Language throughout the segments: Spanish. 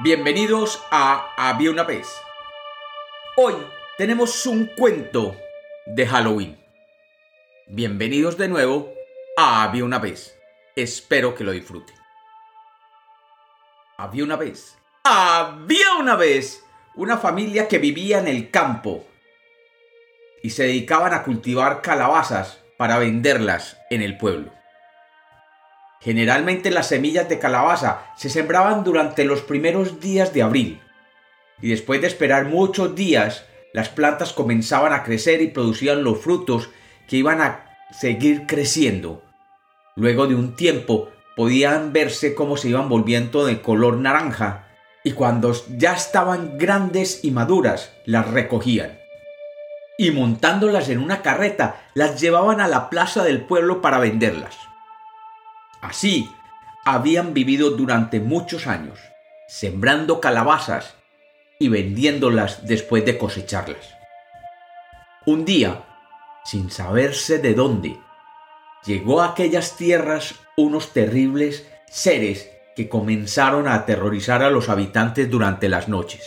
Bienvenidos a Había una vez. Hoy tenemos un cuento de Halloween. Bienvenidos de nuevo a Había una vez. Espero que lo disfruten. Había una vez. Había una vez una familia que vivía en el campo y se dedicaban a cultivar calabazas para venderlas en el pueblo. Generalmente las semillas de calabaza se sembraban durante los primeros días de abril y después de esperar muchos días las plantas comenzaban a crecer y producían los frutos que iban a seguir creciendo. Luego de un tiempo podían verse cómo se iban volviendo de color naranja y cuando ya estaban grandes y maduras las recogían. Y montándolas en una carreta las llevaban a la plaza del pueblo para venderlas. Así habían vivido durante muchos años, sembrando calabazas y vendiéndolas después de cosecharlas. Un día, sin saberse de dónde, llegó a aquellas tierras unos terribles seres que comenzaron a aterrorizar a los habitantes durante las noches.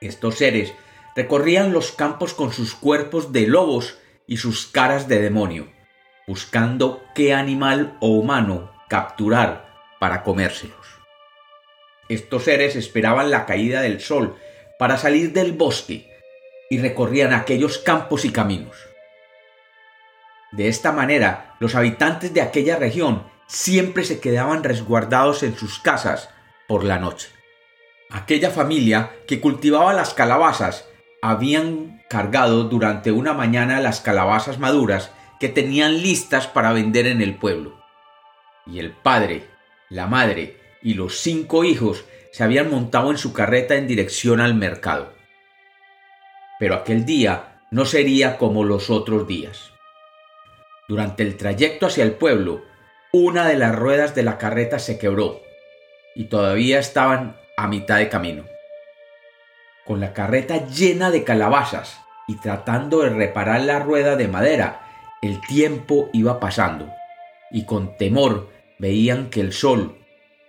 Estos seres recorrían los campos con sus cuerpos de lobos y sus caras de demonio buscando qué animal o humano capturar para comérselos. Estos seres esperaban la caída del sol para salir del bosque y recorrían aquellos campos y caminos. De esta manera, los habitantes de aquella región siempre se quedaban resguardados en sus casas por la noche. Aquella familia que cultivaba las calabazas habían cargado durante una mañana las calabazas maduras que tenían listas para vender en el pueblo. Y el padre, la madre y los cinco hijos se habían montado en su carreta en dirección al mercado. Pero aquel día no sería como los otros días. Durante el trayecto hacia el pueblo, una de las ruedas de la carreta se quebró y todavía estaban a mitad de camino. Con la carreta llena de calabazas y tratando de reparar la rueda de madera el tiempo iba pasando y con temor veían que el sol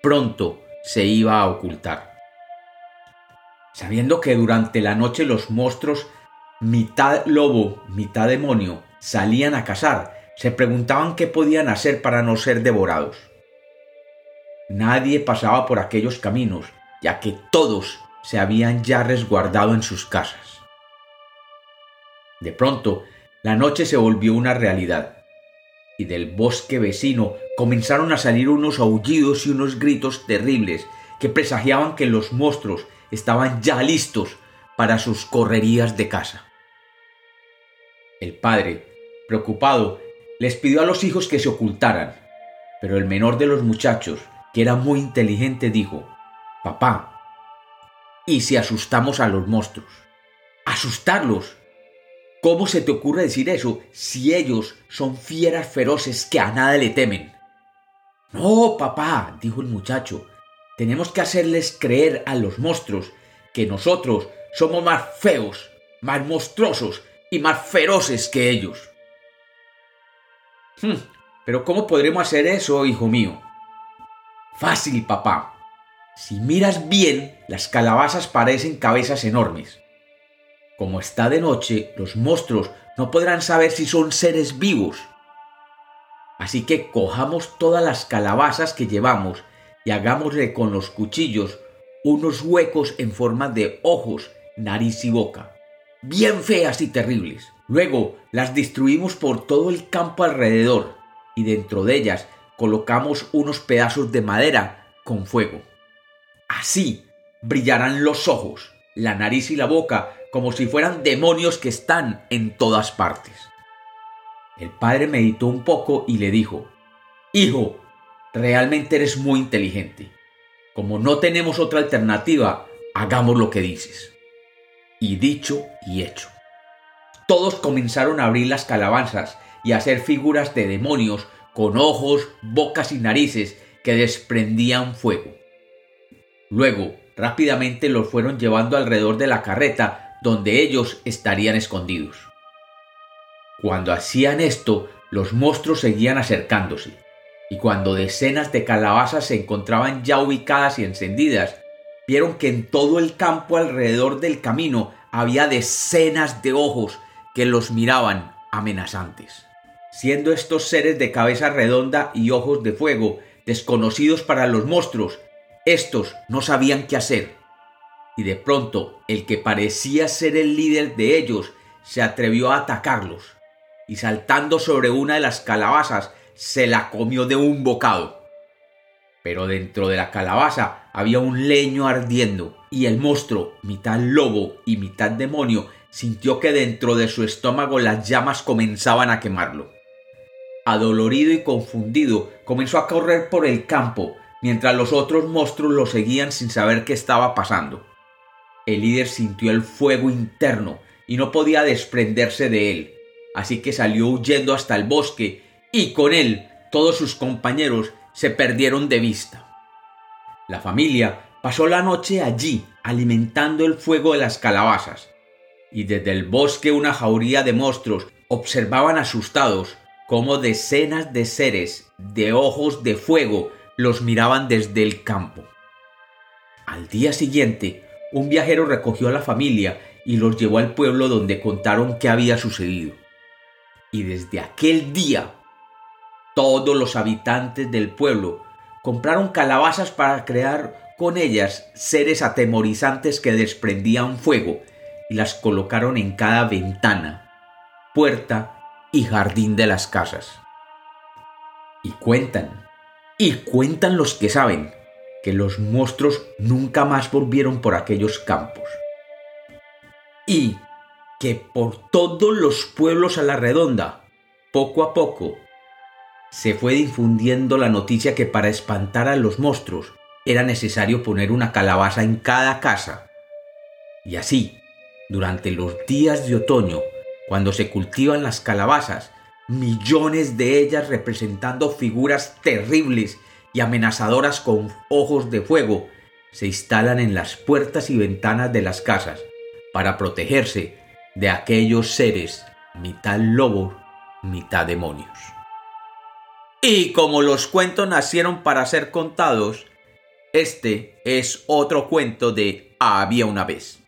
pronto se iba a ocultar. Sabiendo que durante la noche los monstruos, mitad lobo, mitad demonio, salían a cazar, se preguntaban qué podían hacer para no ser devorados. Nadie pasaba por aquellos caminos, ya que todos se habían ya resguardado en sus casas. De pronto la noche se volvió una realidad, y del bosque vecino comenzaron a salir unos aullidos y unos gritos terribles que presagiaban que los monstruos estaban ya listos para sus correrías de casa. El padre, preocupado, les pidió a los hijos que se ocultaran, pero el menor de los muchachos, que era muy inteligente, dijo, Papá, ¿y si asustamos a los monstruos? ¿Asustarlos? ¿Cómo se te ocurre decir eso si ellos son fieras feroces que a nada le temen? No, papá, dijo el muchacho, tenemos que hacerles creer a los monstruos que nosotros somos más feos, más monstruosos y más feroces que ellos. Hmm, pero ¿cómo podremos hacer eso, hijo mío? Fácil, papá. Si miras bien, las calabazas parecen cabezas enormes. Como está de noche, los monstruos no podrán saber si son seres vivos. Así que cojamos todas las calabazas que llevamos y hagámosle con los cuchillos unos huecos en forma de ojos, nariz y boca, bien feas y terribles. Luego las destruimos por todo el campo alrededor y dentro de ellas colocamos unos pedazos de madera con fuego. Así brillarán los ojos, la nariz y la boca como si fueran demonios que están en todas partes. El padre meditó un poco y le dijo, Hijo, realmente eres muy inteligente. Como no tenemos otra alternativa, hagamos lo que dices. Y dicho y hecho. Todos comenzaron a abrir las calabazas y a hacer figuras de demonios con ojos, bocas y narices que desprendían fuego. Luego, rápidamente los fueron llevando alrededor de la carreta donde ellos estarían escondidos. Cuando hacían esto, los monstruos seguían acercándose, Y cuando decenas de calabazas se encontraban ya ubicadas y encendidas, vieron que en todo el campo alrededor del camino había decenas de ojos que los miraban amenazantes. Siendo estos seres de cabeza redonda y ojos de fuego desconocidos para los monstruos, estos no sabían qué hacer. Y de pronto el que parecía ser el líder de ellos se atrevió a atacarlos, y saltando sobre una de las calabazas se la comió de un bocado. Pero dentro de la calabaza había un leño ardiendo, y el monstruo, mitad lobo y mitad demonio, sintió que dentro de su estómago las llamas comenzaban a quemarlo. Adolorido y confundido, comenzó a correr por el campo, mientras los otros monstruos lo seguían sin saber qué estaba pasando. El líder sintió el fuego interno y no podía desprenderse de él, así que salió huyendo hasta el bosque y con él todos sus compañeros se perdieron de vista. La familia pasó la noche allí alimentando el fuego de las calabazas, y desde el bosque una jauría de monstruos observaban asustados cómo decenas de seres de ojos de fuego los miraban desde el campo. Al día siguiente, un viajero recogió a la familia y los llevó al pueblo donde contaron qué había sucedido. Y desde aquel día, todos los habitantes del pueblo compraron calabazas para crear con ellas seres atemorizantes que desprendían fuego y las colocaron en cada ventana, puerta y jardín de las casas. Y cuentan, y cuentan los que saben, que los monstruos nunca más volvieron por aquellos campos. Y que por todos los pueblos a la redonda, poco a poco, se fue difundiendo la noticia que para espantar a los monstruos era necesario poner una calabaza en cada casa. Y así, durante los días de otoño, cuando se cultivan las calabazas, millones de ellas representando figuras terribles y amenazadoras con ojos de fuego, se instalan en las puertas y ventanas de las casas para protegerse de aquellos seres mitad lobo, mitad demonios. Y como los cuentos nacieron para ser contados, este es otro cuento de Había una vez.